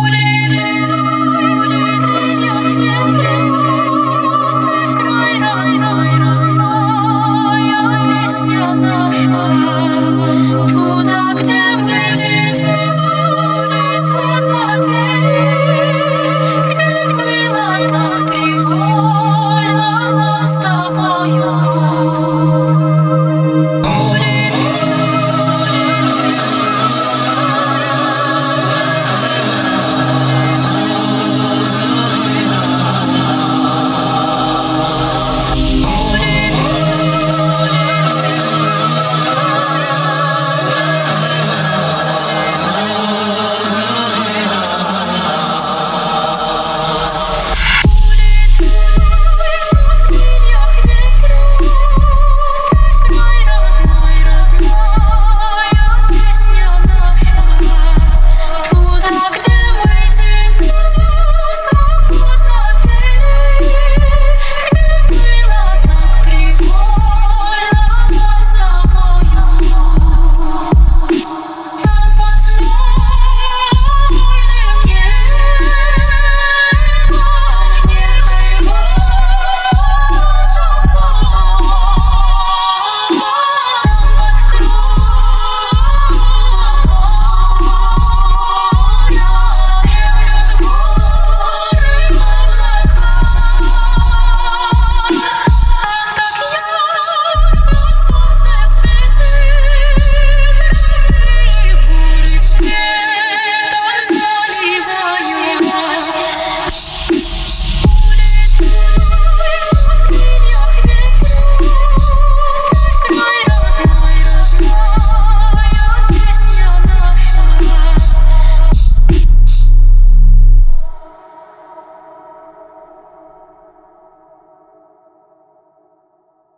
Lord.